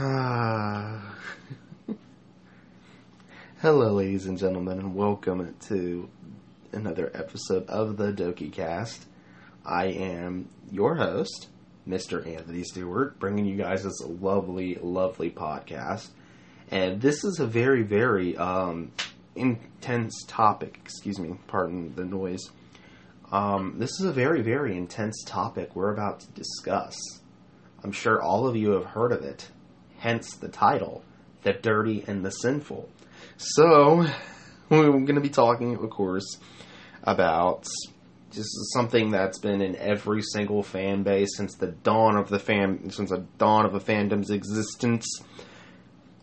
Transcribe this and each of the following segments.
Ah. Hello, ladies and gentlemen, and welcome to another episode of the Doki Cast. I am your host, Mr. Anthony Stewart, bringing you guys this lovely, lovely podcast. And this is a very, very um, intense topic. Excuse me, pardon the noise. Um, this is a very, very intense topic we're about to discuss. I'm sure all of you have heard of it, hence the title, The Dirty and the Sinful. So, we're going to be talking, of course, about just something that's been in every single fan base since the dawn of the fan, since the dawn of a fandom's existence,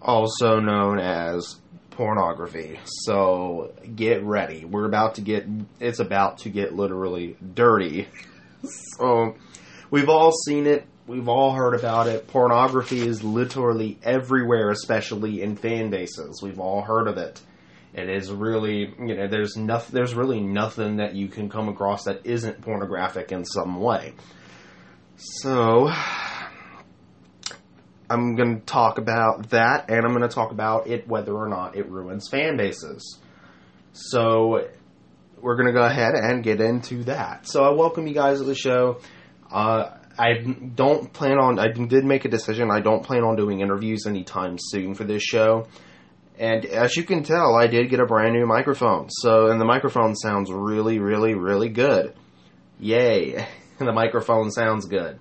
also known as pornography. So, get ready. We're about to get, it's about to get literally dirty. so, we've all seen it We've all heard about it. Pornography is literally everywhere, especially in fan bases. We've all heard of it. It is really, you know, there's nothing, there's really nothing that you can come across that isn't pornographic in some way. So, I'm going to talk about that, and I'm going to talk about it whether or not it ruins fan bases. So, we're going to go ahead and get into that. So, I welcome you guys to the show. Uh, I don't plan on. I did make a decision. I don't plan on doing interviews anytime soon for this show. And as you can tell, I did get a brand new microphone. So, and the microphone sounds really, really, really good. Yay! the microphone sounds good.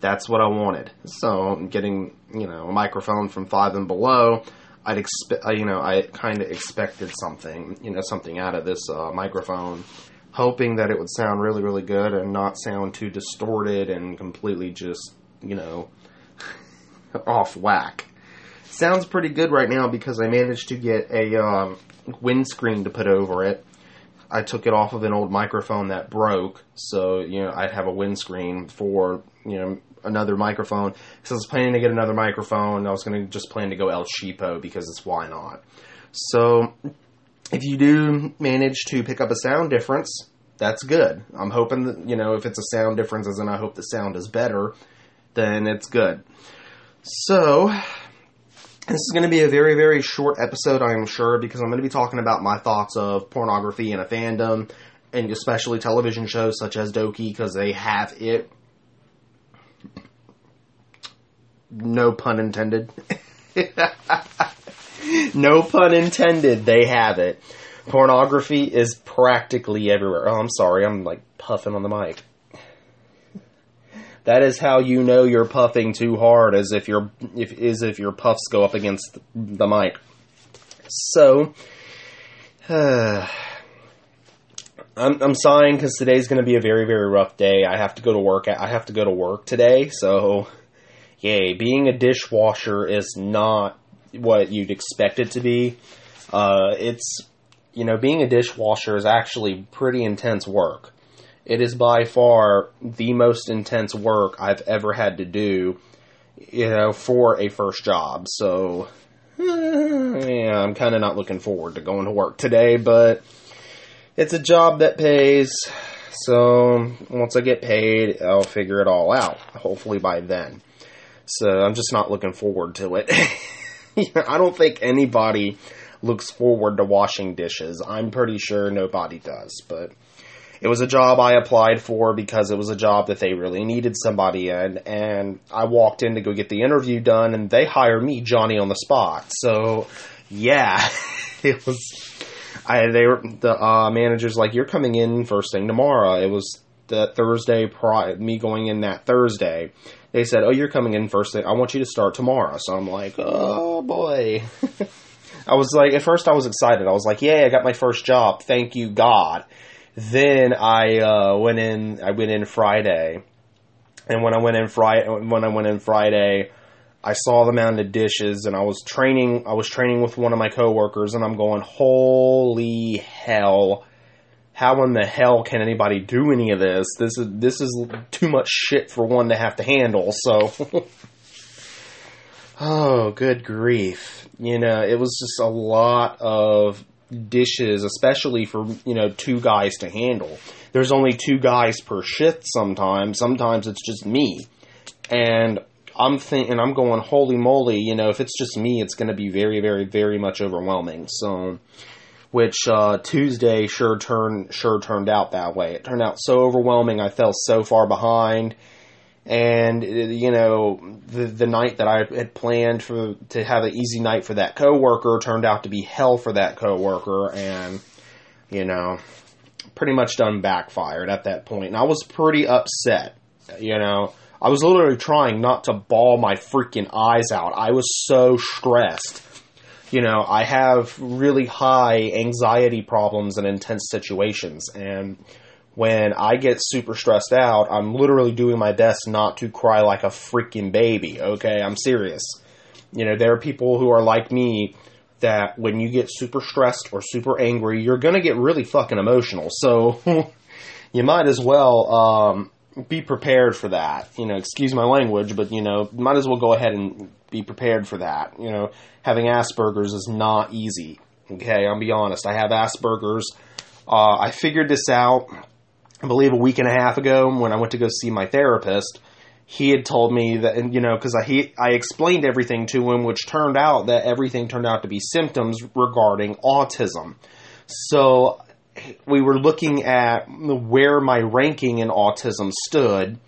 That's what I wanted. So, getting you know a microphone from Five and Below, I'd expect you know I kind of expected something you know something out of this uh, microphone hoping that it would sound really, really good and not sound too distorted and completely just, you know, off whack. Sounds pretty good right now because I managed to get a um, windscreen to put over it. I took it off of an old microphone that broke, so you know I'd have a windscreen for you know another microphone. So I was planning to get another microphone. I was going to just plan to go El Cheapo because it's why not. So if you do manage to pick up a sound difference, that's good. I'm hoping that, you know, if it's a sound difference, as in I hope the sound is better, then it's good. So, this is going to be a very, very short episode, I'm sure, because I'm going to be talking about my thoughts of pornography and a fandom, and especially television shows such as Doki, because they have it. No pun intended. no pun intended, they have it. Pornography is practically everywhere. Oh, I'm sorry, I'm like puffing on the mic. That is how you know you're puffing too hard, as if your if is if your puffs go up against the mic. So, uh, I'm I'm sighing because today's going to be a very very rough day. I have to go to work. I have to go to work today, so yay! Being a dishwasher is not what you'd expect it to be. Uh, it's you know, being a dishwasher is actually pretty intense work. It is by far the most intense work I've ever had to do, you know, for a first job. So, yeah, I'm kind of not looking forward to going to work today, but it's a job that pays. So, once I get paid, I'll figure it all out, hopefully by then. So, I'm just not looking forward to it. I don't think anybody looks forward to washing dishes. I'm pretty sure nobody does, but it was a job I applied for because it was a job that they really needed somebody in, and I walked in to go get the interview done, and they hired me, Johnny, on the spot. So, yeah, it was. I they were the uh, managers like you're coming in first thing tomorrow. It was the Thursday prior, me going in that Thursday. They said, "Oh, you're coming in first thing. I want you to start tomorrow." So I'm like, "Oh boy." I was like, at first I was excited. I was like, "Yay, I got my first job! Thank you, God." Then I uh, went in. I went in Friday, and when I went in Friday, when I went in Friday, I saw the mound of dishes, and I was training. I was training with one of my coworkers, and I'm going, "Holy hell!" How in the hell can anybody do any of this? This is this is too much shit for one to have to handle. So Oh, good grief. You know, it was just a lot of dishes, especially for, you know, two guys to handle. There's only two guys per shift sometimes. Sometimes it's just me. And I'm thinking, I'm going, holy moly, you know, if it's just me, it's going to be very, very, very much overwhelming. So, which uh, Tuesday sure turned sure turned out that way. It turned out so overwhelming. I fell so far behind, and you know, the the night that I had planned for to have an easy night for that coworker turned out to be hell for that coworker, and you know, pretty much done backfired at that point. And I was pretty upset. You know, I was literally trying not to bawl my freaking eyes out. I was so stressed. You know, I have really high anxiety problems in intense situations. And when I get super stressed out, I'm literally doing my best not to cry like a freaking baby. Okay, I'm serious. You know, there are people who are like me that when you get super stressed or super angry, you're going to get really fucking emotional. So you might as well um, be prepared for that. You know, excuse my language, but you know, might as well go ahead and be prepared for that. You know, having Asperger's is not easy. Okay, I'll be honest. I have Asperger's. Uh, I figured this out, I believe, a week and a half ago when I went to go see my therapist. He had told me that, and you know, because I he, I explained everything to him, which turned out that everything turned out to be symptoms regarding autism. So we were looking at where my ranking in autism stood,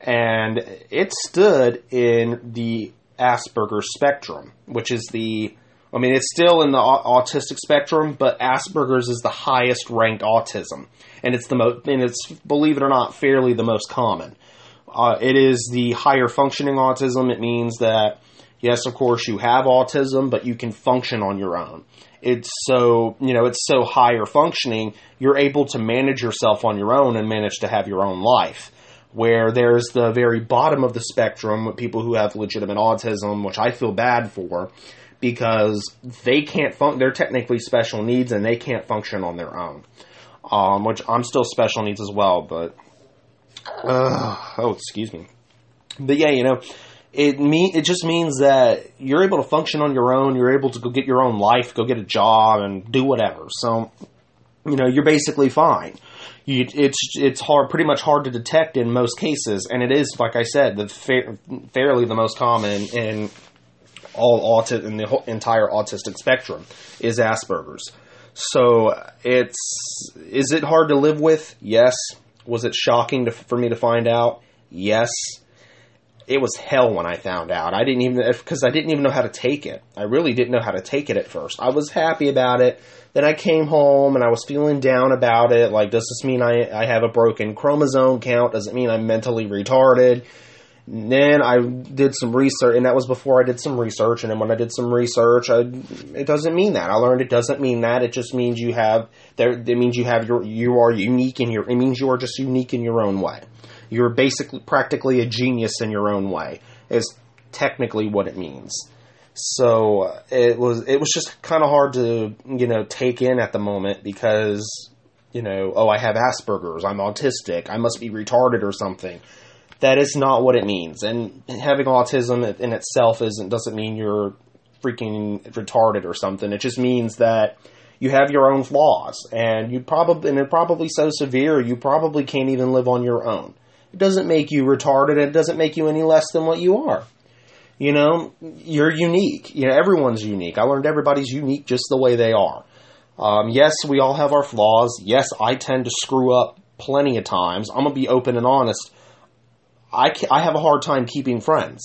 and it stood in the Asperger spectrum, which is the I mean, it's still in the autistic spectrum, but Asperger's is the highest ranked autism, and it's the most, and it's believe it or not, fairly the most common. Uh, it is the higher functioning autism. It means that yes, of course, you have autism, but you can function on your own it's so you know it's so higher functioning you're able to manage yourself on your own and manage to have your own life. Where there's the very bottom of the spectrum with people who have legitimate autism which i feel bad for because they can't fun- they're technically special needs and they can't function on their own. Um, which i'm still special needs as well but uh, oh excuse me. But yeah you know it mean it just means that you're able to function on your own. You're able to go get your own life, go get a job, and do whatever. So, you know, you're basically fine. You, it's it's hard, pretty much hard to detect in most cases, and it is, like I said, the fa- fairly the most common in all autism in the entire autistic spectrum is Asperger's. So it's is it hard to live with? Yes. Was it shocking to, for me to find out? Yes it was hell when I found out. I didn't even because I didn't even know how to take it. I really didn't know how to take it at first. I was happy about it. Then I came home and I was feeling down about it. Like, does this mean I I have a broken chromosome count? Does it mean I'm mentally retarded? And then I did some research, and that was before I did some research. And then when I did some research, I, it doesn't mean that. I learned it doesn't mean that. It just means you have there. It means you have your you are unique in your. It means you are just unique in your own way. You're basically practically a genius in your own way. Is technically what it means. So uh, it was it was just kind of hard to you know take in at the moment because you know oh I have Asperger's I'm autistic I must be retarded or something. That is not what it means. And having autism in itself isn't doesn't mean you're freaking retarded or something. It just means that you have your own flaws and you probably and they're probably so severe you probably can't even live on your own. It doesn't make you retarded. It doesn't make you any less than what you are. You know, you're unique. You know, everyone's unique. I learned everybody's unique just the way they are. Um, yes, we all have our flaws. Yes, I tend to screw up plenty of times. I'm gonna be open and honest. I I have a hard time keeping friends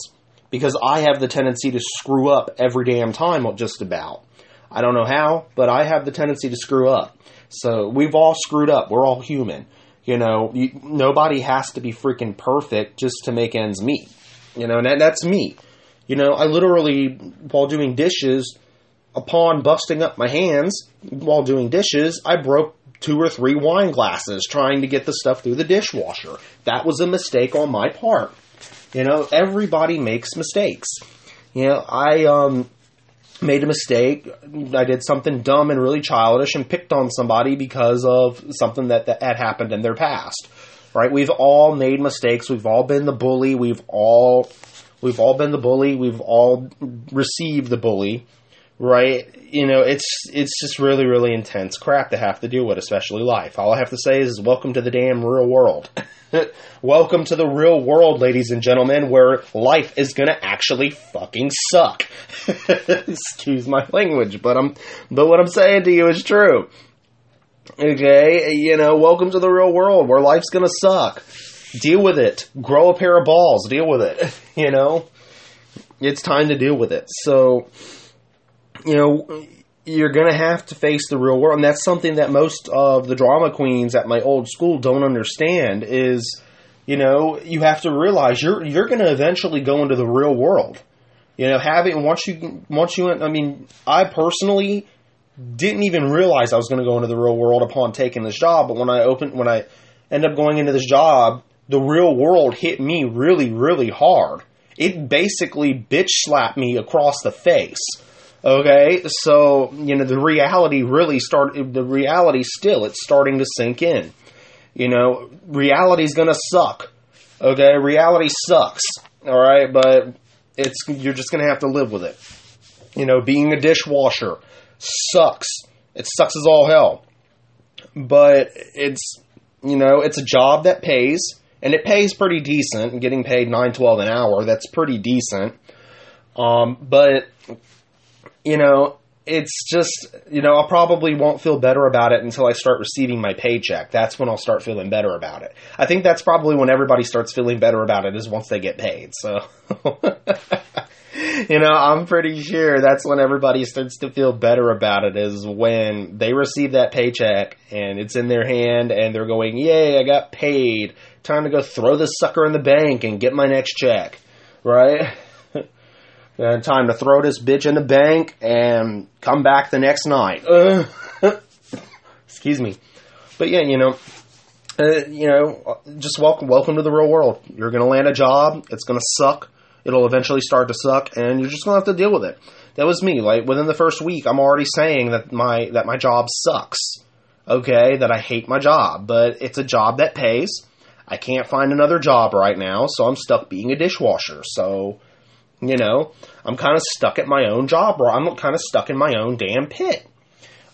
because I have the tendency to screw up every damn time, just about. I don't know how, but I have the tendency to screw up. So we've all screwed up. We're all human. You know, you, nobody has to be freaking perfect just to make ends meet. You know, and that, that's me. You know, I literally, while doing dishes, upon busting up my hands while doing dishes, I broke two or three wine glasses trying to get the stuff through the dishwasher. That was a mistake on my part. You know, everybody makes mistakes. You know, I um made a mistake. I did something dumb and really childish and picked on somebody because of something that, that had happened in their past. Right? We've all made mistakes. We've all been the bully. We've all we've all been the bully. We've all received the bully. Right? You know, it's it's just really really intense crap to have to deal with, especially life. All I have to say is welcome to the damn real world. welcome to the real world, ladies and gentlemen, where life is gonna actually fucking suck. Excuse my language, but I'm but what I'm saying to you is true. Okay, you know, welcome to the real world where life's gonna suck. Deal with it. Grow a pair of balls. Deal with it. You know, it's time to deal with it. So, you know, you're gonna have to face the real world, and that's something that most of the drama queens at my old school don't understand. Is you know, you have to realize you're you're gonna eventually go into the real world. You know, having once you once you, I mean, I personally didn't even realize I was going to go into the real world upon taking this job. But when I opened, when I end up going into this job, the real world hit me really, really hard. It basically bitch slapped me across the face. Okay, so you know the reality really started. The reality still, it's starting to sink in. You know, reality's gonna suck. Okay, reality sucks. All right, but it's you're just gonna have to live with it. You know, being a dishwasher sucks. It sucks as all hell. But it's you know, it's a job that pays and it pays pretty decent. Getting paid nine twelve an hour, that's pretty decent. Um, but you know, it's just you know, I probably won't feel better about it until I start receiving my paycheck. That's when I'll start feeling better about it. I think that's probably when everybody starts feeling better about it is once they get paid. So you know, I'm pretty sure that's when everybody starts to feel better about it is when they receive that paycheck and it's in their hand and they're going, "Yay, I got paid. Time to go throw this sucker in the bank and get my next check." Right? And time to throw this bitch in the bank and come back the next night. Uh, excuse me. But yeah, you know, uh, you know, just welcome welcome to the real world. You're to land a job. It's to suck it'll eventually start to suck and you're just to have to deal with it. That was me. Like within the first week, I'm already saying that my that my job sucks. Okay, that I hate my job, but it's a job that pays. I can't find another job right now, so I'm stuck being a dishwasher. So, you know, I'm kind of stuck at my own job, or I'm kind of stuck in my own damn pit.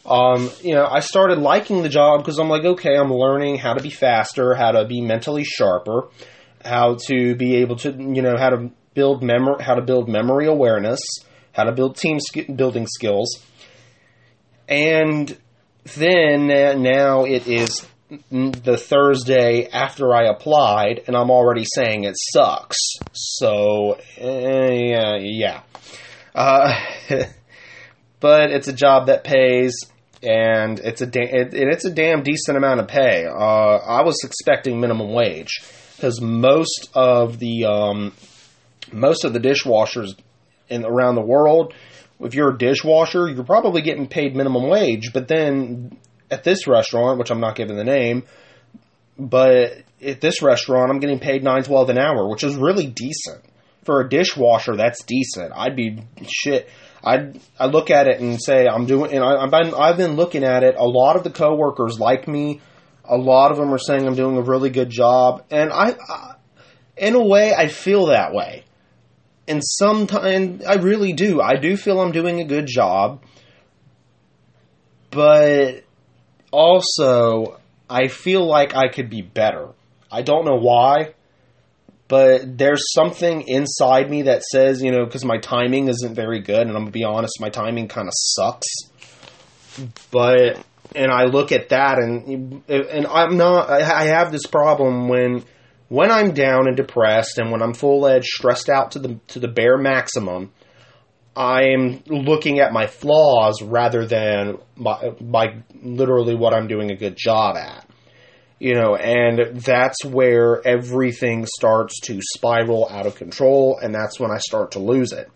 Um, you know, I started liking the job because I'm like, okay, I'm learning how to be faster, how to be mentally sharper, how to be able to, you know, how to build memory, how to build memory awareness, how to build team sk- building skills, and then uh, now it is the Thursday after I applied, and I'm already saying it sucks. So, uh, yeah. Uh, but it's a job that pays, and it's a da- it, it's a damn decent amount of pay. Uh, I was expecting minimum wage because most of the um, most of the dishwashers in around the world, if you're a dishwasher, you're probably getting paid minimum wage. But then at this restaurant, which I'm not giving the name, but at this restaurant, I'm getting paid nine twelve an hour, which is really decent for a dishwasher. That's decent. I'd be shit. I I look at it and say I'm doing, and I, have been I've been looking at it. A lot of the coworkers like me. A lot of them are saying I'm doing a really good job, and I, I in a way, I feel that way and sometimes I really do. I do feel I'm doing a good job, but also I feel like I could be better. I don't know why, but there's something inside me that says, you know, because my timing isn't very good, and I'm gonna be honest, my timing kind of sucks. But and I look at that, and and I'm not. I have this problem when when I'm down and depressed and when I'm full edged, stressed out to the to the bare maximum, I'm looking at my flaws rather than my, my literally what I'm doing a good job at. You know, and that's where everything starts to spiral out of control, and that's when I start to lose it.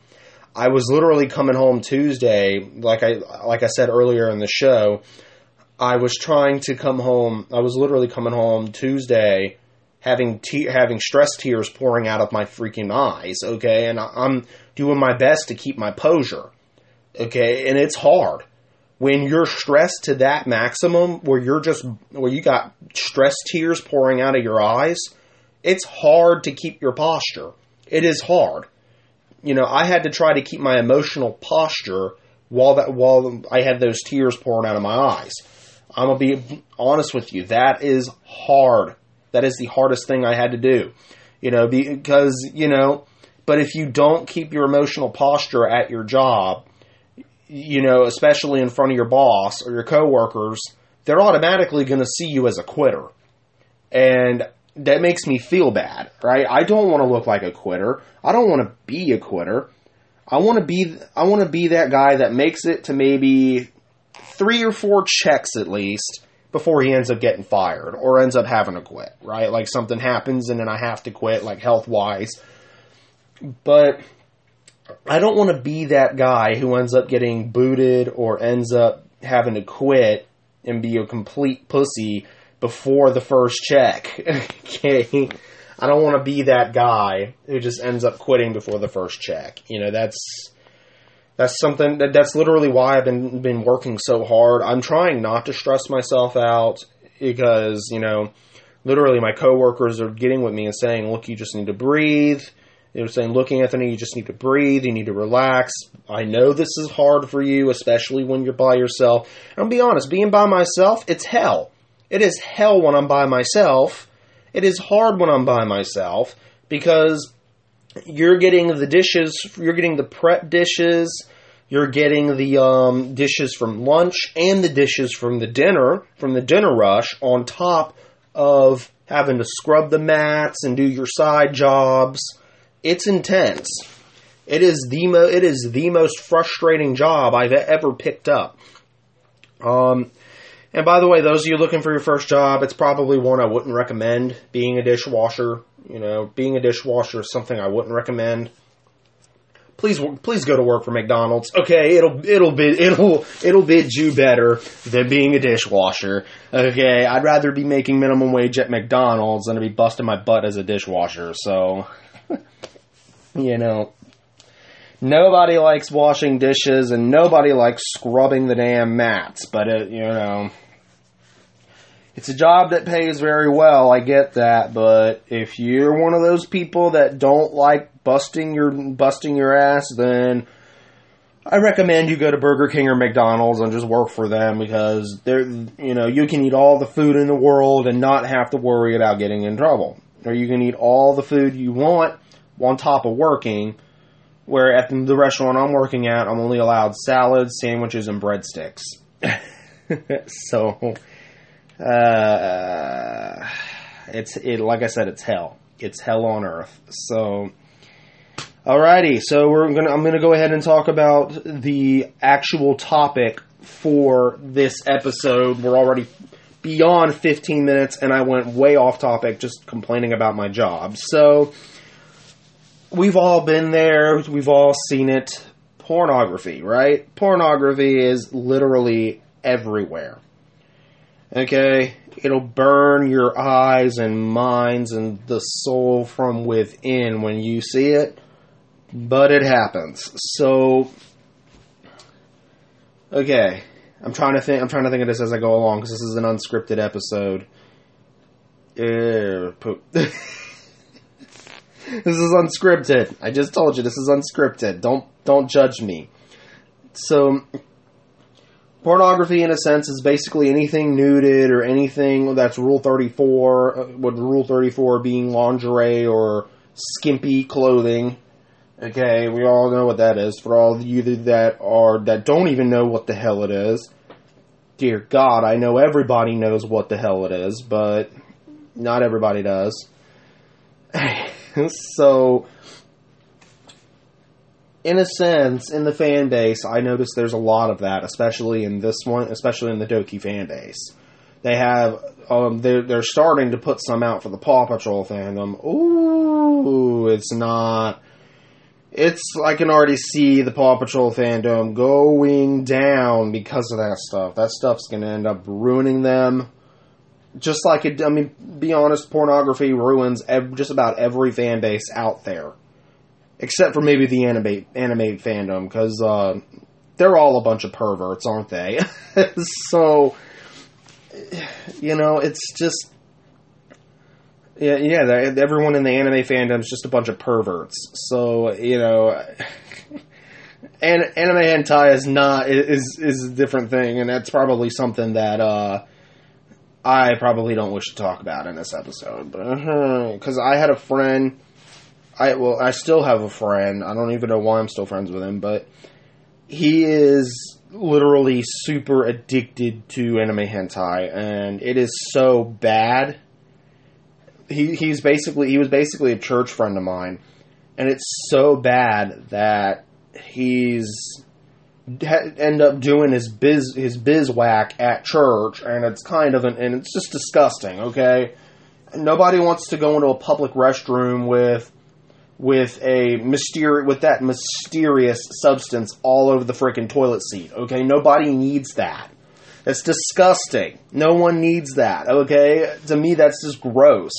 I was literally coming home Tuesday, like I like I said earlier in the show. I was trying to come home. I was literally coming home Tuesday having te- having stress tears pouring out of my freaking eyes, okay? And I'm doing my best to keep my posure, okay? And it's hard when you're stressed to that maximum where you're just where you got stress tears pouring out of your eyes. It's hard to keep your posture. It is hard. You know, I had to try to keep my emotional posture while that while I had those tears pouring out of my eyes. I'm gonna be honest with you. That is hard. That is the hardest thing I had to do. You know, because you know, but if you don't keep your emotional posture at your job, you know, especially in front of your boss or your coworkers, they're automatically going to see you as a quitter. And that makes me feel bad, right? I don't want to look like a quitter. I don't want to be a quitter. I want to be I want to be that guy that makes it to maybe 3 or 4 checks at least before he ends up getting fired or ends up having to quit, right? Like something happens and then I have to quit like health-wise. But I don't want to be that guy who ends up getting booted or ends up having to quit and be a complete pussy before the first check. okay. I don't want to be that guy who just ends up quitting before the first check. You know, that's that's something that that's literally why I've been been working so hard. I'm trying not to stress myself out because, you know, literally my coworkers are getting with me and saying, "Look, you just need to breathe." They were saying, "Look, Anthony, you just need to breathe. You need to relax. I know this is hard for you, especially when you're by yourself. I'll be honest, being by myself, it's hell. It is hell when I'm by myself. It is hard when I'm by myself because you're getting the dishes, you're getting the prep dishes, you're getting the um, dishes from lunch and the dishes from the dinner, from the dinner rush, on top of having to scrub the mats and do your side jobs. It's intense. It is the mo- it is the most frustrating job I've ever picked up. Um, and by the way, those of you looking for your first job, it's probably one I wouldn't recommend. Being a dishwasher, you know, being a dishwasher is something I wouldn't recommend. Please, please go to work for McDonald's. Okay, it'll it'll be it'll it'll bid you better than being a dishwasher. Okay, I'd rather be making minimum wage at McDonald's than to be busting my butt as a dishwasher. So, you know, nobody likes washing dishes and nobody likes scrubbing the damn mats. But it, you know, it's a job that pays very well. I get that, but if you're one of those people that don't like busting your busting your ass, then I recommend you go to Burger King or McDonald's and just work for them because they're you know you can eat all the food in the world and not have to worry about getting in trouble, or you can eat all the food you want on top of working. Where at the restaurant I'm working at, I'm only allowed salads, sandwiches, and breadsticks. so, uh, it's it like I said, it's hell. It's hell on earth. So, alrighty. So we're gonna I'm gonna go ahead and talk about the actual topic for this episode. We're already beyond 15 minutes, and I went way off topic just complaining about my job. So we've all been there, we've all seen it. Pornography, right? Pornography is literally everywhere. Okay? It'll burn your eyes and minds and the soul from within when you see it, but it happens. So, okay. I'm trying to think. I'm trying to think of this as I go along because this is an unscripted episode. Ew. this is unscripted. I just told you this is unscripted. Don't don't judge me. So pornography in a sense is basically anything nuded or anything that's rule 34 uh, with rule 34 being lingerie or skimpy clothing. Okay, we all know what that is. For all of you that are that don't even know what the hell it is. Dear God, I know everybody knows what the hell it is, but not everybody does. so, in a sense, in the fan base, I notice there's a lot of that, especially in this one, especially in the Doki fan base. They have, um, they're, they're starting to put some out for the Paw Patrol fandom. Ooh, it's not. It's I can already see the Paw Patrol fandom going down because of that stuff. That stuff's gonna end up ruining them just like it, I mean, be honest, pornography ruins ev- just about every fan base out there, except for maybe the anime anime fandom, because uh, they're all a bunch of perverts, aren't they? so, you know, it's just. Yeah, yeah. Everyone in the anime fandom is just a bunch of perverts. So you know, and anime hentai is not is is a different thing, and that's probably something that uh, I probably don't wish to talk about in this episode. But uh-huh, because I had a friend, I well, I still have a friend. I don't even know why I'm still friends with him, but he is literally super addicted to anime hentai, and it is so bad. He he's basically he was basically a church friend of mine, and it's so bad that he's end up doing his biz his biz whack at church, and it's kind of an and it's just disgusting. Okay, nobody wants to go into a public restroom with with a myster with that mysterious substance all over the freaking toilet seat. Okay, nobody needs that. It's disgusting. No one needs that. Okay, to me that's just gross.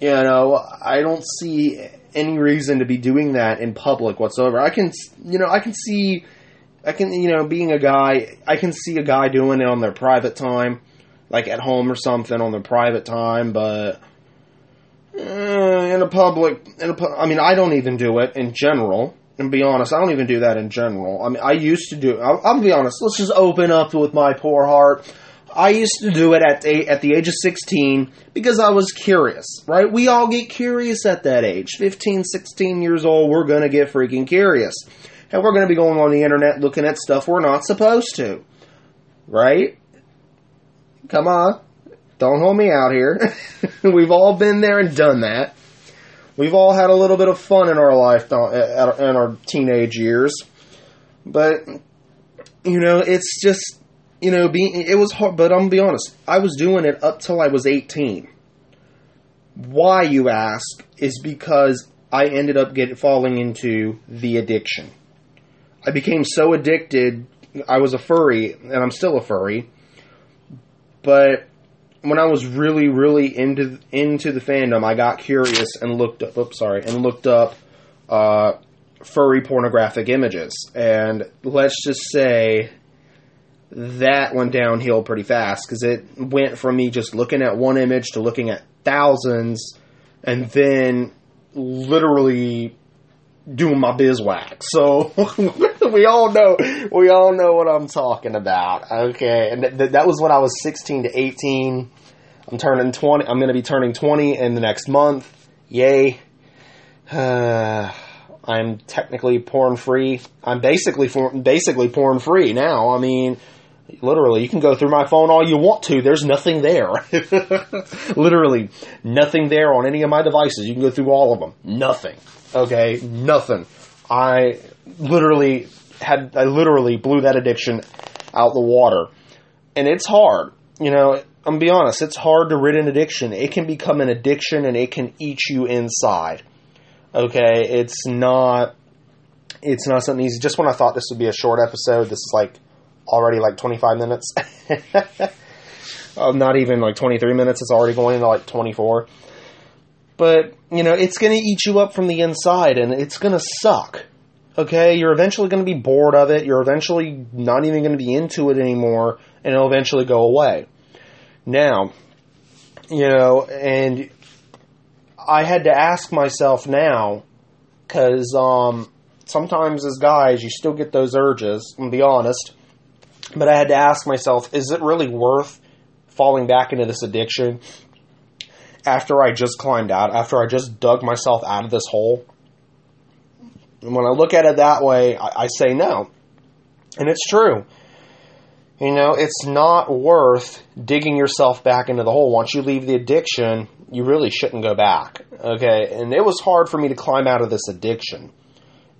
You know, I don't see any reason to be doing that in public whatsoever. I can, you know, I can see I can, you know, being a guy, I can see a guy doing it on their private time, like at home or something on their private time, but uh, in a public, in a, I mean, I don't even do it in general. And be honest, I don't even do that in general. I mean, I used to do. I'll, I'll be honest. Let's just open up with my poor heart. I used to do it at the, at the age of 16 because I was curious, right? We all get curious at that age. 15, 16 years old, we're going to get freaking curious and we're going to be going on the internet looking at stuff we're not supposed to. Right? Come on. Don't hold me out here. We've all been there and done that. We've all had a little bit of fun in our life in our teenage years. But, you know, it's just, you know, being, it was hard, but I'm going to be honest. I was doing it up till I was 18. Why, you ask, is because I ended up getting falling into the addiction. I became so addicted. I was a furry, and I'm still a furry. But when I was really, really into into the fandom, I got curious and looked up. Oops, sorry, and looked up uh, furry pornographic images. And let's just say that went downhill pretty fast because it went from me just looking at one image to looking at thousands, and then literally doing my bizwax. So we all know we all know what I'm talking about. Okay, and th- th- that was when I was 16 to 18. I'm turning 20. I'm going to be turning 20 in the next month. Yay! Uh, I'm technically porn free. I'm basically for, basically porn free now. I mean, literally, you can go through my phone all you want to. There's nothing there. literally, nothing there on any of my devices. You can go through all of them. Nothing. Okay, nothing. I literally had I literally blew that addiction out the water. And it's hard. You know, I'm gonna be honest, it's hard to rid an addiction. It can become an addiction and it can eat you inside. Okay, it's not it's not something easy. Just when I thought this would be a short episode, this is like already like 25 minutes. oh, not even like 23 minutes. It's already going into like 24. But, you know, it's going to eat you up from the inside and it's going to suck. Okay? You're eventually going to be bored of it. You're eventually not even going to be into it anymore and it'll eventually go away. Now, you know, and I had to ask myself now because um, sometimes as guys, you still get those urges, I'm be honest. But I had to ask myself, is it really worth falling back into this addiction after I just climbed out, after I just dug myself out of this hole. And when I look at it that way, I, I say no. And it's true. You know, it's not worth digging yourself back into the hole. Once you leave the addiction, you really shouldn't go back. Okay? And it was hard for me to climb out of this addiction.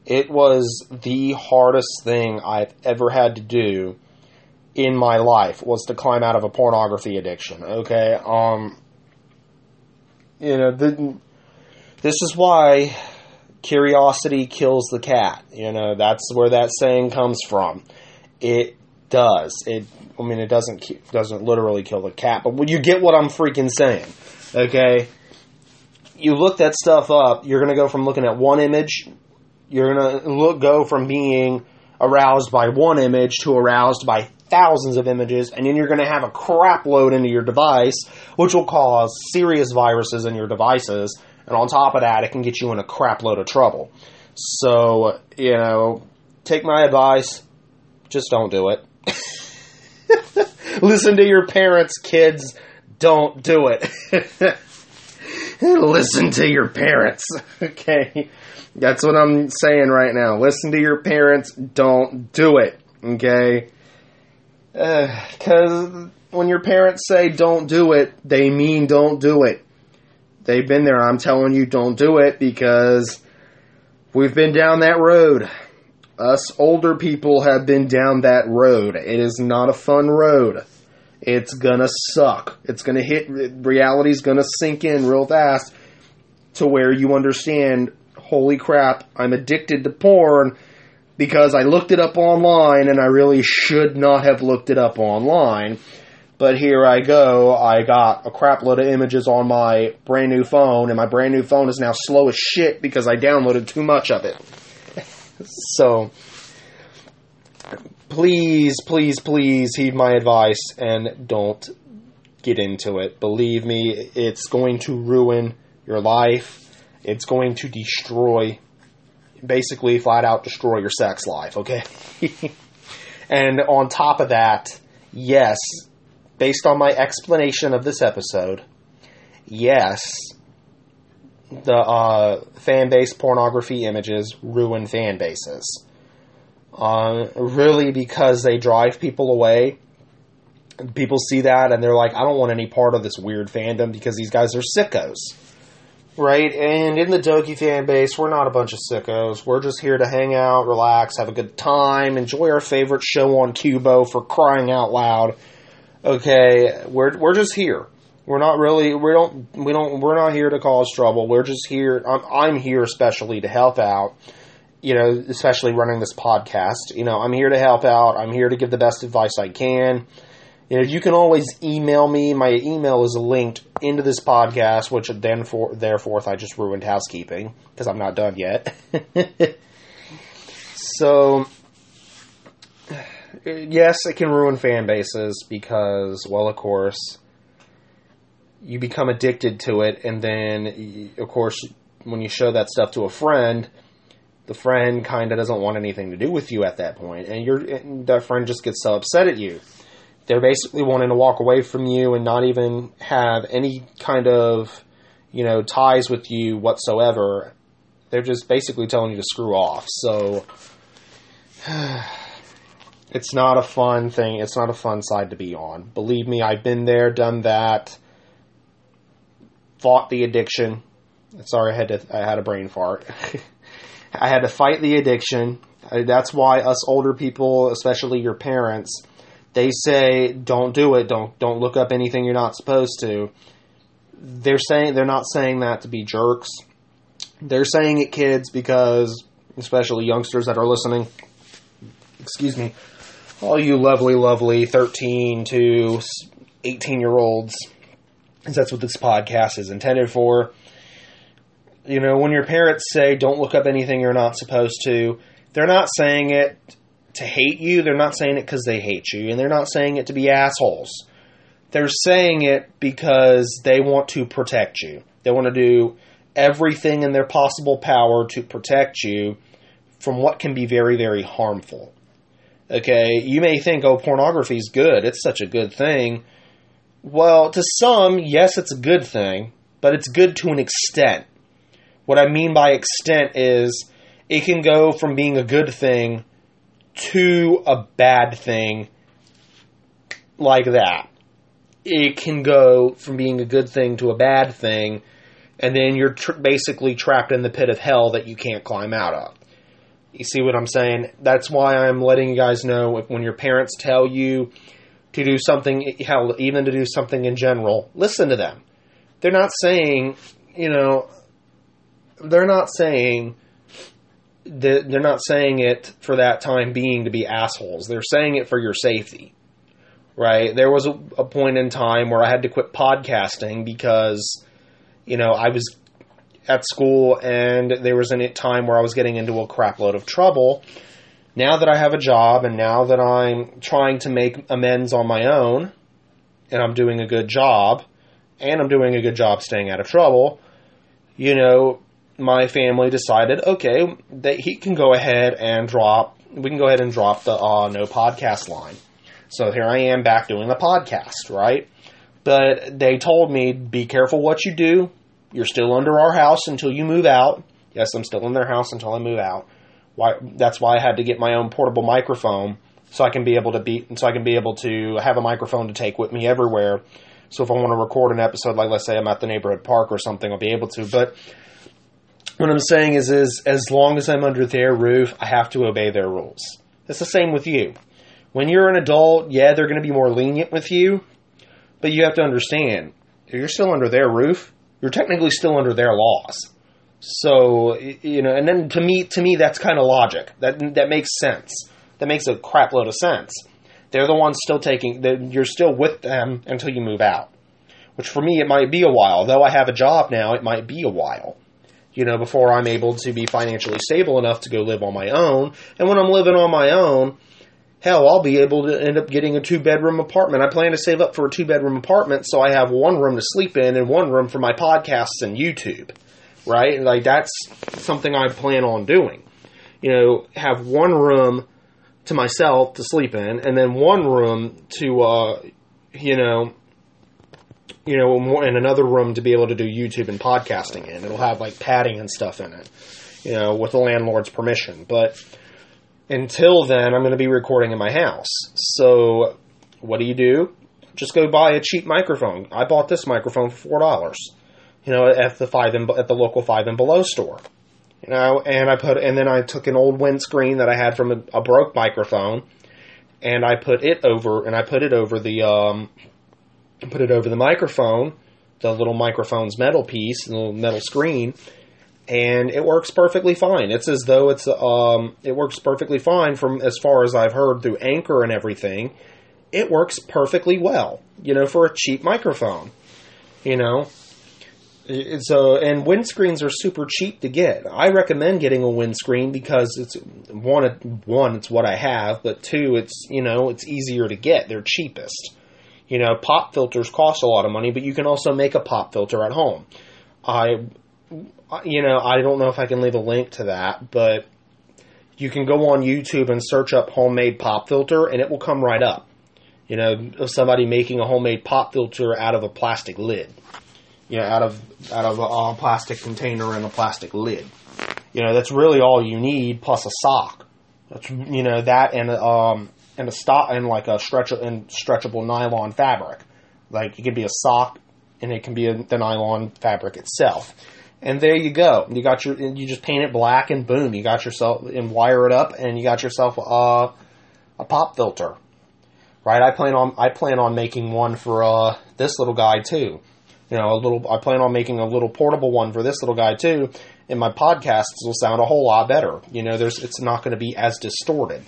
It was the hardest thing I've ever had to do in my life was to climb out of a pornography addiction. Okay? Um you know, the, this is why curiosity kills the cat. You know, that's where that saying comes from. It does. It. I mean, it doesn't doesn't literally kill the cat, but you get what I'm freaking saying. Okay. You look that stuff up. You're gonna go from looking at one image. You're gonna look go from being aroused by one image to aroused by thousands of images, and then you're going to have a crap load into your device, which will cause serious viruses in your devices. And on top of that, it can get you in a crap load of trouble. So, you know, take my advice. Just don't do it. Listen to your parents, kids. Don't do it. Listen to your parents. Okay. That's what I'm saying right now. Listen to your parents. Don't do it. Okay. Because uh, when your parents say don't do it, they mean don't do it. They've been there. I'm telling you, don't do it because we've been down that road. Us older people have been down that road. It is not a fun road. It's gonna suck. It's gonna hit, reality's gonna sink in real fast to where you understand, holy crap, I'm addicted to porn because I looked it up online and I really should not have looked it up online. But here I go, I got a crap load of images on my brand new phone, and my brand new phone is now slow as shit because I downloaded too much of it. so, please, please, please heed my advice and don't get into it. Believe me, it's going to ruin your life. It's going to destroy, basically, flat out destroy your sex life, okay? and on top of that, yes, based on my explanation of this episode, yes, the uh, fan base pornography images ruin fan bases. Uh, really, because they drive people away. People see that and they're like, I don't want any part of this weird fandom because these guys are sickos. Right? And in the Doki fan base, we're not a bunch of sickos. We're just here to hang out, relax, have a good time, enjoy our favorite show on Qubo for crying out loud. Okay, we're we're just here. We're not really we don't we don't we're not here to cause trouble. We're just here. I'm, I'm here especially to help out. You know, especially running this podcast. You know, I'm here to help out. I'm here to give the best advice I can. You know, you can always email me. My email is linked into this podcast, which then for therefore I just ruined housekeeping because I'm not done yet. so, yes, it can ruin fan bases because, well, of course, you become addicted to it, and then, of course, when you show that stuff to a friend, the friend kind of doesn't want anything to do with you at that point, and your that friend just gets so upset at you they're basically wanting to walk away from you and not even have any kind of, you know, ties with you whatsoever. They're just basically telling you to screw off. So it's not a fun thing. It's not a fun side to be on. Believe me, I've been there, done that, fought the addiction. Sorry, I had to. I had a brain fart. I had to fight the addiction. That's why us older people, especially your parents, they say don't do it don't don't look up anything you're not supposed to they're saying they're not saying that to be jerks they're saying it kids because especially youngsters that are listening excuse me all you lovely lovely 13 to 18 year olds because that's what this podcast is intended for you know when your parents say don't look up anything you're not supposed to they're not saying it to hate you. They're not saying it because they hate you, and they're not saying it to be assholes. They're saying it because they want to protect you. They want to do everything in their possible power to protect you from what can be very, very harmful. Okay, you may think, oh, pornography is good. It's such a good thing. Well, to some, yes, it's a good thing, but it's good to an extent. What I mean by extent is it can go from being a good thing to a bad thing like that. It can go from being a good thing to a bad thing, and then you're tr- basically trapped in the pit of hell that you can't climb out of. You see what I'm saying? That's why I'm letting you guys know if, when your parents tell you to do something, hell, even to do something in general, listen to them. They're not saying, you know, they're not saying they're not saying it for that time being to be assholes. They're saying it for your safety, right? There was a, a, point in time where I had to quit podcasting because, you know, I was at school and there was a time where I was getting into a crapload of trouble. Now that I have a job and now that I'm trying to make amends on my own and I'm doing a good job and I'm doing a good job staying out of trouble, you know, my family decided, okay, that he can go ahead and drop we can go ahead and drop the uh, no podcast line. So here I am back doing the podcast, right? But they told me, be careful what you do. You're still under our house until you move out. Yes, I'm still in their house until I move out. Why? That's why I had to get my own portable microphone so I can be able to be so I can be able to have a microphone to take with me everywhere. So if I want to record an episode, like let's say I'm at the neighborhood park or something, I'll be able to. But what I'm saying is, is as long as I'm under their roof, I have to obey their rules. It's the same with you. When you're an adult, yeah, they're going to be more lenient with you, but you have to understand, if you're still under their roof, you're technically still under their laws. So you know, and then to me, to me, that's kind of logic. That that makes sense. That makes a crap load of sense. They're the ones still taking. You're still with them until you move out. Which for me, it might be a while. Though I have a job now, it might be a while. You know, before I'm able to be financially stable enough to go live on my own. And when I'm living on my own, hell, I'll be able to end up getting a two bedroom apartment. I plan to save up for a two bedroom apartment so I have one room to sleep in and one room for my podcasts and YouTube right? Like that's something I plan on doing. You know, have one room to myself to sleep in, and then one room to, uh, you know, you know, and another room to be able to do YouTube and podcasting in. It'll have like padding and stuff in it, you know, with the landlord's permission. But until then, I'm going to be recording in my house. So, what do you do? Just go buy a cheap microphone. I bought this microphone for four dollars you know, at the five and at the local five and below store. You know, and I put and then I took an old windscreen that I had from a, a broke microphone, and I put it over and I put it over the um, put it over the microphone, the little microphone's metal piece, the little metal screen, and it works perfectly fine. It's as though it's um, it works perfectly fine from as far as I've heard through Anchor and everything. It works perfectly well, you know, for a cheap microphone. You know, so and windscreens are super cheap to get. I recommend getting a windscreen because it's one one it's what I have, but two it's you know it's easier to get. They're cheapest. You know, pop filters cost a lot of money, but you can also make a pop filter at home. I you know, I don't know if I can leave a link to that, but you can go on YouTube and search up homemade pop filter and it will come right up. You know, of somebody making a homemade pop filter out of a plastic lid you know, out of out of a, a plastic container and a plastic lid. You know, that's really all you need, plus a sock. That's you know that and um and a stock and like a stretch and stretchable nylon fabric. Like it can be a sock, and it can be a, the nylon fabric itself. And there you go. You got your you just paint it black and boom, you got yourself and wire it up, and you got yourself a a pop filter. Right? I plan on I plan on making one for uh, this little guy too you know, a little. I plan on making a little portable one for this little guy too, and my podcasts will sound a whole lot better. You know, there's it's not going to be as distorted.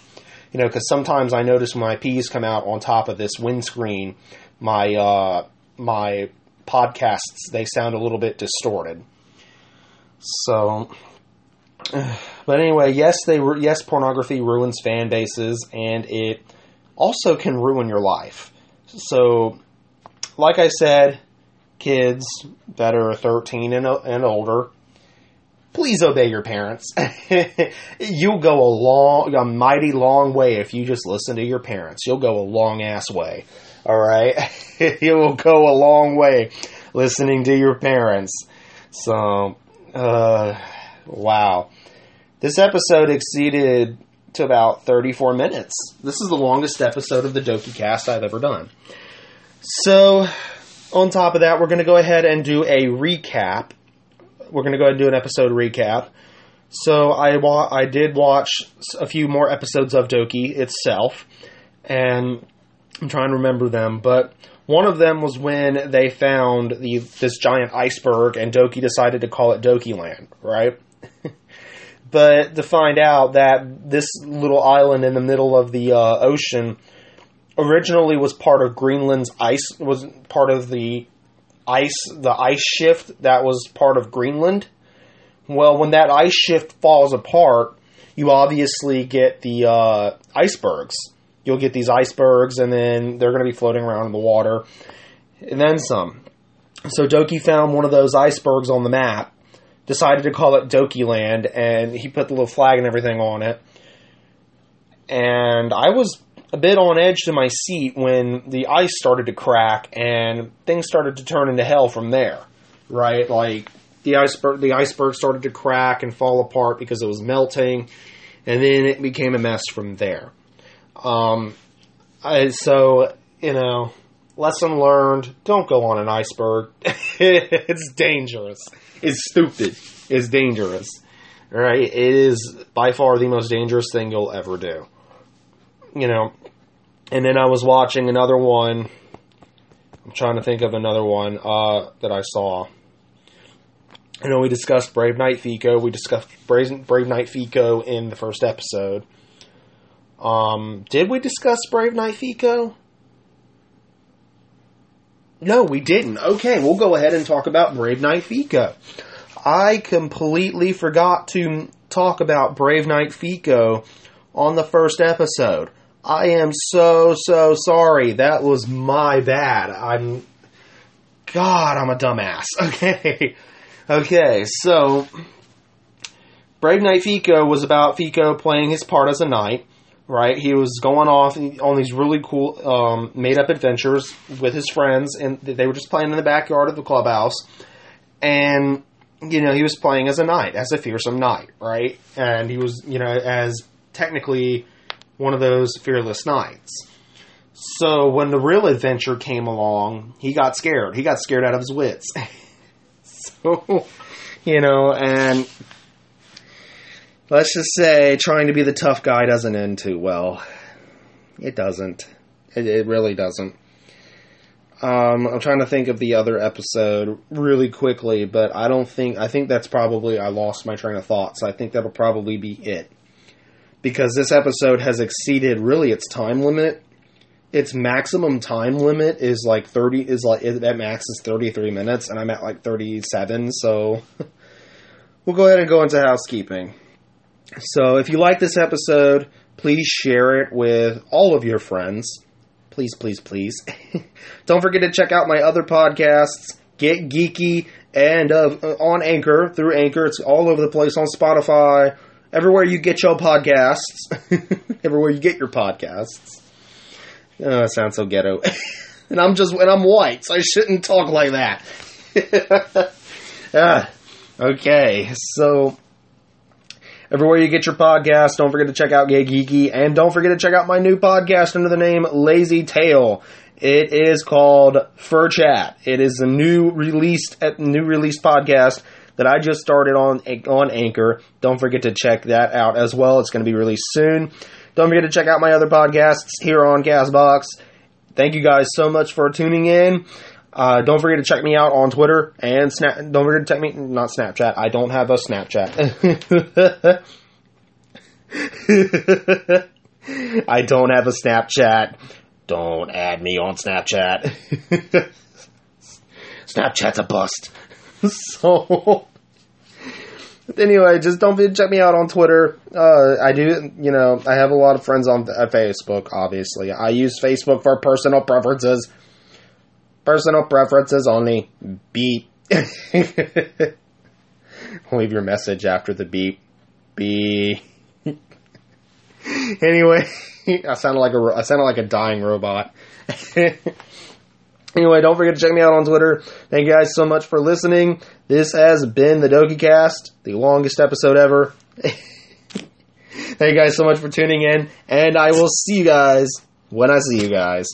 You know, because sometimes I notice when my P's come out on top of this windscreen, my uh, my podcasts they sound a little bit distorted. So, but anyway, yes, they yes, pornography ruins fan bases, and it also can ruin your life. So, like I said, kids that are 13 and, uh, and older, please obey your parents. You'll go a long, a mighty long way if you just listen to your parents. You'll go a long ass way. All right, you will go a long way listening to your parents. So, uh, wow, this episode exceeded to about 34 minutes. This is the longest episode of the Doki Cast I've ever done. So, on top of that, we're going to go ahead and do a recap. We're going to go ahead and do an episode recap. So I wa- I did watch a few more episodes of Doki itself, and I'm trying to remember them. But one of them was when they found the this giant iceberg, and Doki decided to call it Doki Land, right? but to find out that this little island in the middle of the uh, ocean originally was part of Greenland's ice was part of the ice the ice shift that was part of Greenland. Well, when that ice shift falls apart, you obviously get the uh, icebergs. You'll get these icebergs, and then they're going to be floating around in the water, and then some. So Doki found one of those icebergs on the map, decided to call it Doki Land, and he put the little flag and everything on it and I was a bit on edge to my seat when the ice started to crack and things started to turn into hell from there. Right, like the iceberg, the iceberg started to crack and fall apart because it was melting, and then it became a mess from there. Um, I, so you know, lesson learned: don't go on an iceberg. it's dangerous. It's stupid. It's dangerous. Right? It is by far the most dangerous thing you'll ever do. You know, and then I was watching another one. I'm trying to think of another one uh, that I saw. I know we discussed Brave Knight Fico. We discussed Brave, Brave Knight Fico in the first episode. Um, did we discuss Brave Knight Fico? No, we didn't. Okay, we'll go ahead and talk about Brave Knight Fico. I completely forgot to talk about Brave Knight Fico on the first episode. I am so, so sorry. That was my bad. I'm. God, I'm a dumbass. Okay. Okay, so. Brave Knight Fico was about Fico playing his part as a knight, right? He was going off on these really cool um, made up adventures with his friends, and they were just playing in the backyard of the clubhouse. And, you know, he was playing as a knight, as a fearsome knight, right? And he was, you know, as technically one of those fearless knights. So when the real adventure came along, he got scared. He got scared out of his wits. so, you know, and let's just say trying to be the tough guy doesn't end too well. It doesn't. It, it really doesn't. Um, I'm trying to think of the other episode really quickly, but I don't think I think that's probably I lost my train of thought, so I think that'll probably be it. Because this episode has exceeded really its time limit. Its maximum time limit is like 30 is like at max is 33 minutes and I'm at like 37, so we'll go ahead and go into housekeeping. So if you like this episode, please share it with all of your friends. Please, please, please. Don't forget to check out my other podcasts, Get Geeky, and uh, on Anchor, through Anchor. It's all over the place on Spotify, everywhere you get your podcasts, everywhere you get your podcasts. Oh, sounds so ghetto. and I'm just, and I'm white, so I shouldn't talk like that. ah, okay, so everywhere you get your podcast. Don't forget to check out Gay Geeky, and don't forget to check out my new podcast under the name Lazy Tail. It is called Fur Chat. It is a new released new released podcast that I just started on on Anchor. Don't forget to check that out as well. It's going to be released soon. Don't forget to check out my other podcasts here on Castbox. Thank you guys so much for tuning in. Uh, don't forget to check me out on Twitter and Snap. Don't forget to check me, not Snapchat. I don't have a Snapchat. I don't have a Snapchat. Don't add me on Snapchat. Snapchat's a bust. so, anyway, just don't forget to check me out on Twitter. Uh, I do, you know, I have a lot of friends on Facebook, obviously. I use Facebook for personal preferences. Personal preferences only. Beep. Leave your message after the beep. Beep. anyway, I sounded like a I sounded like a dying robot. anyway, don't forget to check me out on Twitter. Thank you guys so much for listening. This has been the Doki Cast, the longest episode ever. Thank you guys so much for tuning in, and I will see you guys when I see you guys.